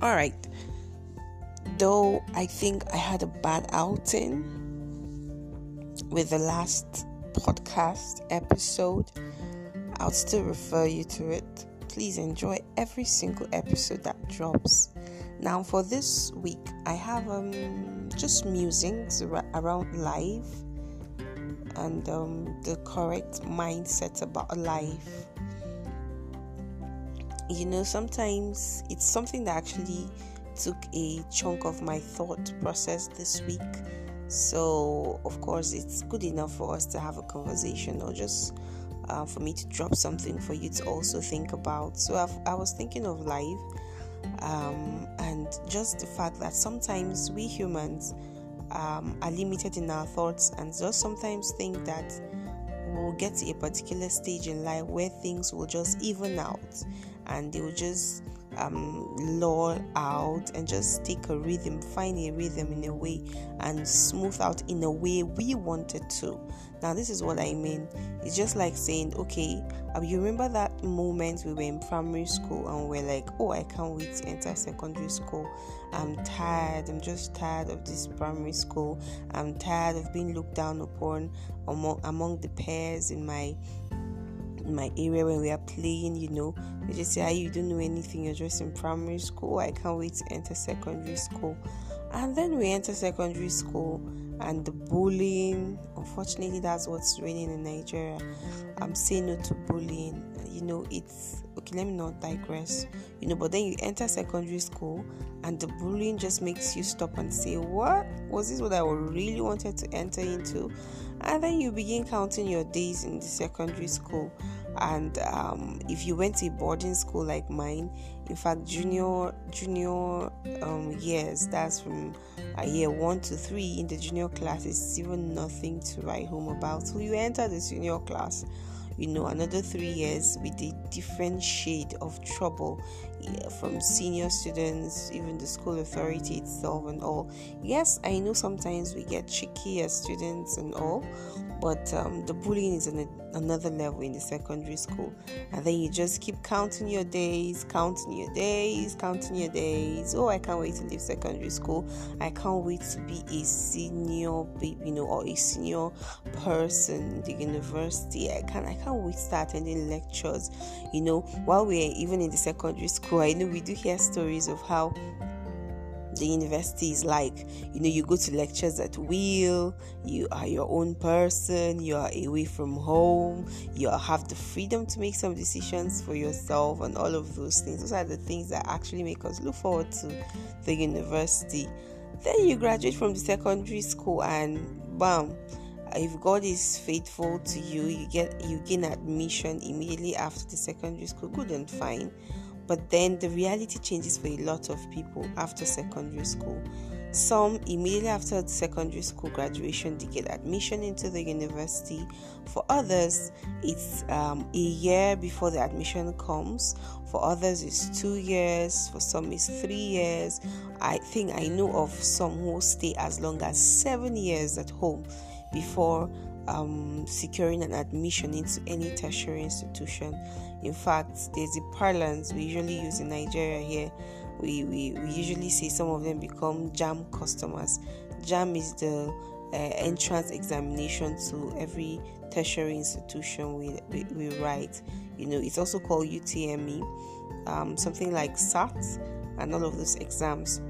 All right. Though I think I had a bad outing with the last podcast episode, I'll still refer you to it. Please enjoy every single episode that drops. Now, for this week, I have um, just musings around life and um, the correct mindset about life. You know, sometimes it's something that actually took a chunk of my thought process this week. So, of course, it's good enough for us to have a conversation or just uh, for me to drop something for you to also think about. So, I've, i was thinking of life um, and just the fact that sometimes we humans um, are limited in our thoughts and just sometimes think that we'll get to a particular stage in life where things will just even out and they will just um, lull out and just take a rhythm, find a rhythm in a way, and smooth out in a way we wanted to. Now, this is what I mean. It's just like saying, okay, um, you remember that moment we were in primary school and we're like, oh, I can't wait to enter secondary school. I'm tired. I'm just tired of this primary school. I'm tired of being looked down upon among, among the peers in my in my area when we are playing, you know, they just say, ah, you don't know anything, you're just in primary school. I can't wait to enter secondary school. And then we enter secondary school and the bullying. Unfortunately, that's what's reigning in Nigeria. I'm saying no to bullying. You know, it's okay, let me not digress. You know, but then you enter secondary school and the bullying just makes you stop and say, What? Was this what I really wanted to enter into? And then you begin counting your days in the secondary school and um, if you went to a boarding school like mine in fact junior junior um, years that's from a year one to three in the junior class it's even nothing to write home about. So you enter the senior class you know another three years with a different shade of trouble yeah, from senior students even the school authority itself and all. Yes i know sometimes we get tricky as students and all but um, the bullying is on a, another level in the secondary school. And then you just keep counting your days counting your days counting your days. Oh i can't wait to leave secondary school. I can't wait to be a senior you know or a senior person in the university. I can't i can't wait to start attending lectures. You know while we're even in the secondary school i know we do hear stories of how the university is like you know you go to lectures at will you are your own person you are away from home you have the freedom to make some decisions for yourself and all of those things those are the things that actually make us look forward to the university then you graduate from the secondary school and bam if God is faithful to you, you get you gain admission immediately after the secondary school. Good and fine. But then the reality changes for a lot of people after secondary school. Some immediately after secondary school graduation, they get admission into the university. For others, it's um, a year before the admission comes. For others, it's two years. For some, it's three years. I think I know of some who stay as long as seven years at home before um, securing an admission into any tertiary institution. In fact, there's a parlance we usually use in Nigeria here. We, we, we usually say some of them become JAMB customers. JAMB is the uh, entrance examination to every tertiary institution we, we, we, write. You know, it's also called UTME, um, something like SAT, and all of those exams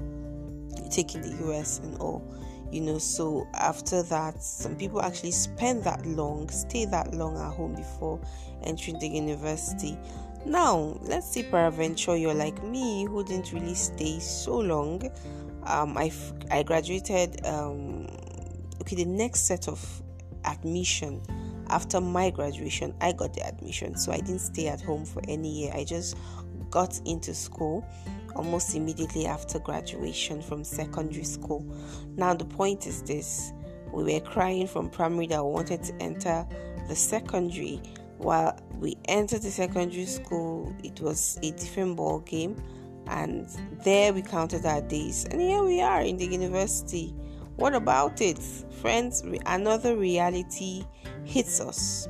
you take in the US and all you know so after that some people actually spend that long stay that long at home before entering the university. Now let's say peradventure you're like me who didn't really stay so long. Um i i graduated um okay the next set of admission. After my graduation i got the admission. So i didn't stay at home for any year. I just got into school almost immediately after graduation from secondary school. Now, the point is this we were crying from primary that we wanted to enter the secondary. While we entered the secondary school, it was a different ball game, and there we counted our days, and here we are in the university. What about it, friends? Another reality hits us.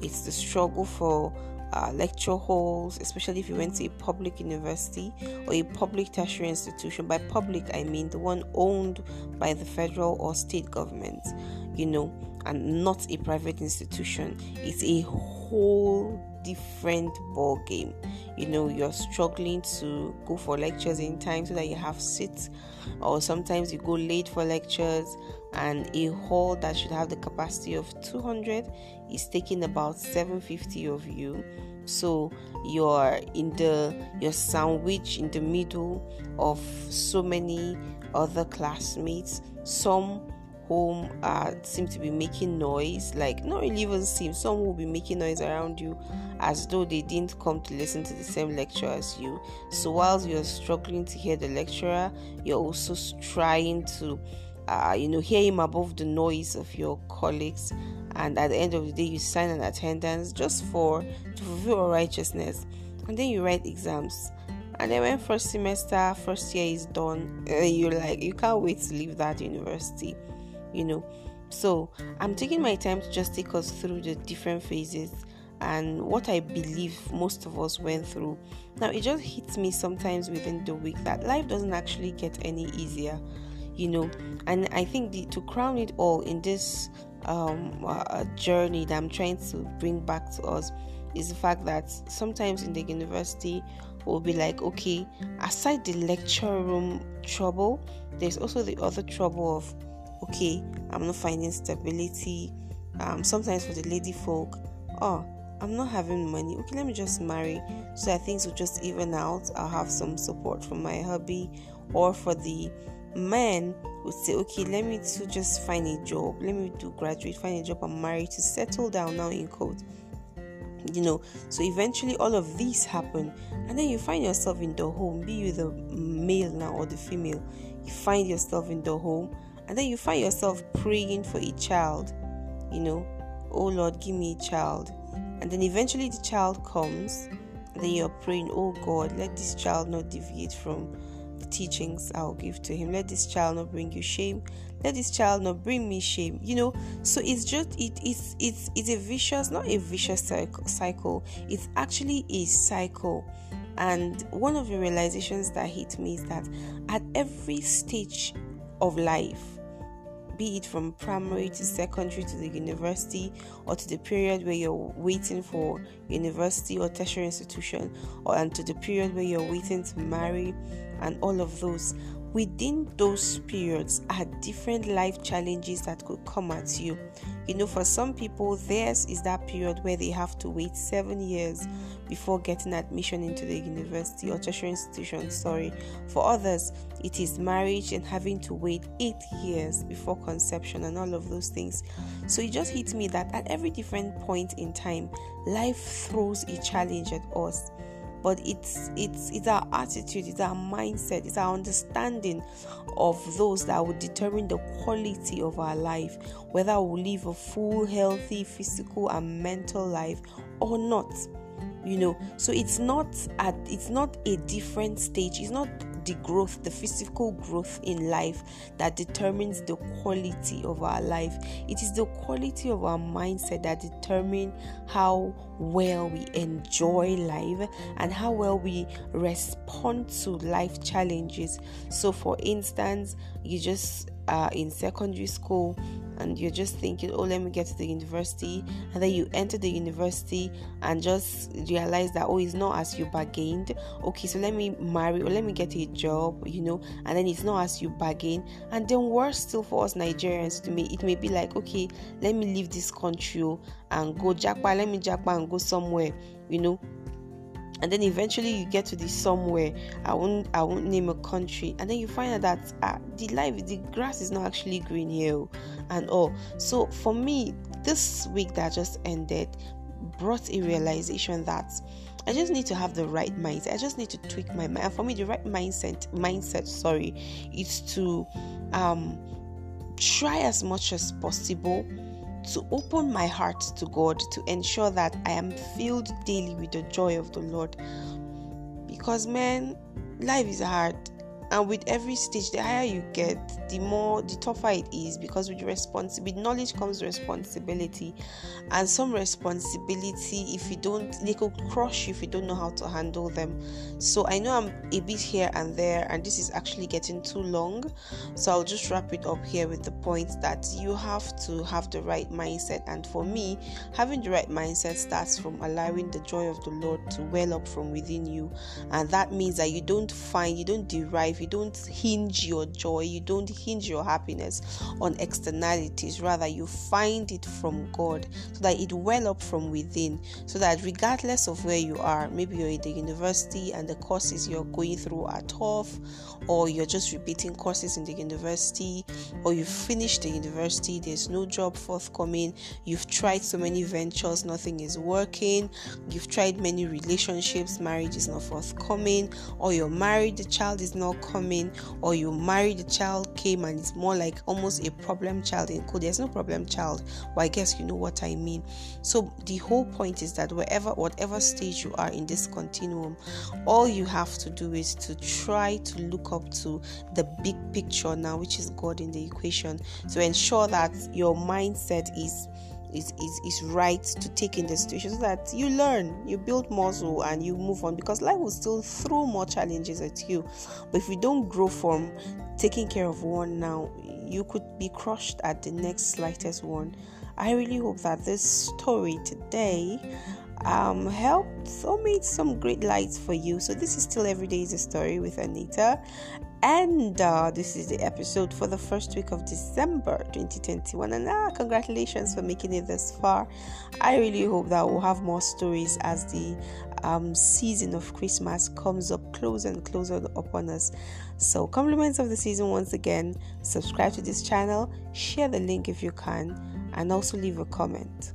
It's the struggle for uh, lecture halls, especially if you went to a public university or a public tertiary institution. By public, I mean the one owned by the federal or state government, you know, and not a private institution. It's a whole different ball game. You know, you're struggling to go for lectures in time so that you have seats, or sometimes you go late for lectures, and a hall that should have the capacity of 200 is taking about 750 of you. So you're in the you're in the middle of so many other classmates. Some home uh, seem to be making noise. Like not really even seem some will be making noise around you as though they didn't come to listen to the same lecture as you. So whilst you're struggling to hear the lecturer you're also trying to uh, you know hear him above the noise of your colleagues. And at the end of the day you sign an attendance just for to fulfill righteousness. And then you write exams. And then when first semester first year is done uh, you're like you can't wait to leave that university you know. So I'm taking my time to just take us through the different phases and what I believe most of us went through. Now, it just hits me sometimes within the week that life doesn't actually get any easier, you know. And I think the, to crown it all in this um, uh, journey that I'm trying to bring back to us is the fact that sometimes in the university we'll be like, okay, aside the lecture room trouble, there's also the other trouble of okay, I'm not finding stability. Um, sometimes for the lady folk, oh, I'm not having money. Okay, let me just marry so that things will just even out. I'll have some support from my hubby, or for the men would say, okay, let me to just find a job. Let me do graduate, find a job, and marry to settle down now in quote. You know, so eventually all of these happen, and then you find yourself in the home, be you the male now or the female, you find yourself in the home and then you find yourself praying for a child, you know, oh Lord, give me a child. And then eventually the child comes, and then you're praying, oh God, let this child not deviate from the teachings I'll give to him. Let this child not bring you shame. Let this child not bring me shame. You know, so it's just it, it's it's it's a vicious, not a vicious cycle, cycle. It's actually a cycle. And one of the realizations that hit me is that at every stage of life, be it from primary to secondary to the university or to the period where you're waiting for university or tertiary institution or and to the period where you're waiting to marry and all of those within those periods are different life challenges that could come at you. You know, for some people, theirs is that period where they have to wait seven years before getting admission into the university or tertiary institution. Sorry. For others, it is marriage and having to wait eight years before conception and all of those things. So it just hits me that at every different point in time, life throws a challenge at us but it's it's it's our attitude it's our mindset it's our understanding of those that will determine the quality of our life whether we'll live a full healthy physical and mental life or not you know. So it's not at it's not a different stage it's not the growth, the physical growth in life that determines the quality of our life. It is the quality of our mindset that determines how well we enjoy life and how well we respond to life challenges. So, for instance, you just are in secondary school and you're just thinking, oh, let me get to the university, and then you enter the university and just realize that, oh, it's not as you bargained. Okay, so let me marry or let me get a job, you know, and then it's not as you bargain. And then worse still for us Nigerians, to me, it may be like, okay, let me leave this country oh and go jackpot, let me jackpot and go somewhere, you know, and then eventually you get to the somewhere i won't i won't name a country and then you find out that uh, the life the grass is not actually green here and all so for me this week that just ended brought a realization that I just need to have the right mindset. I just need to tweak my mind. And for me, the right mindset mindset, sorry, is to um try as much as possible to open my heart to God to ensure that I am filled daily with the joy of the Lord. Because, man, life is hard. And with every stage the higher you get the more the tougher it is because with responsibility with knowledge comes responsibility. And some responsibility if you don't they could crush you if you don't know how to handle them. So i know i'm a bit here and there and this is actually getting too long. So i'll just wrap it up here with the point that you have to have the right mindset. And for me having the right mindset starts from allowing the joy of the lord to well up from within you. And that means that you don't find you don't derive You don't hinge your joy, you don't hinge your happiness on externalities. Rather, you find it from God so that it well up from within. So that regardless of where you are, maybe you're in the university and the courses you're going through are tough, or you're just repeating courses in the university, or you've finished the university, there's no job forthcoming, you've tried so many ventures, nothing is working, you've tried many relationships, marriage is not forthcoming, or you're married, the child is not coming or you marry the child came and it's more like almost a problem child in code. There's no problem child well i guess you know what i mean. So the whole point is that wherever whatever stage you are in this continuum all you have to do is to try to look up to the big picture now which is god in the equation to ensure that your mindset is is, is, is right to take in the situation so that you learn, you build muscle, and you move on because life will still throw more challenges at you. But if you don't grow from taking care of one now, you could be crushed at the next slightest one. I really hope that this story today um, helped or made some great lights for you. So, this is still Every Day is a Story with Anita, and uh, this is the episode for the first week of December 2021. And ah, congratulations for making it this far. I really hope that we'll have more stories as the um, season of Christmas comes up closer and closer upon us. So, compliments of the season once again. Subscribe to this channel, share the link if you can, and also leave a comment.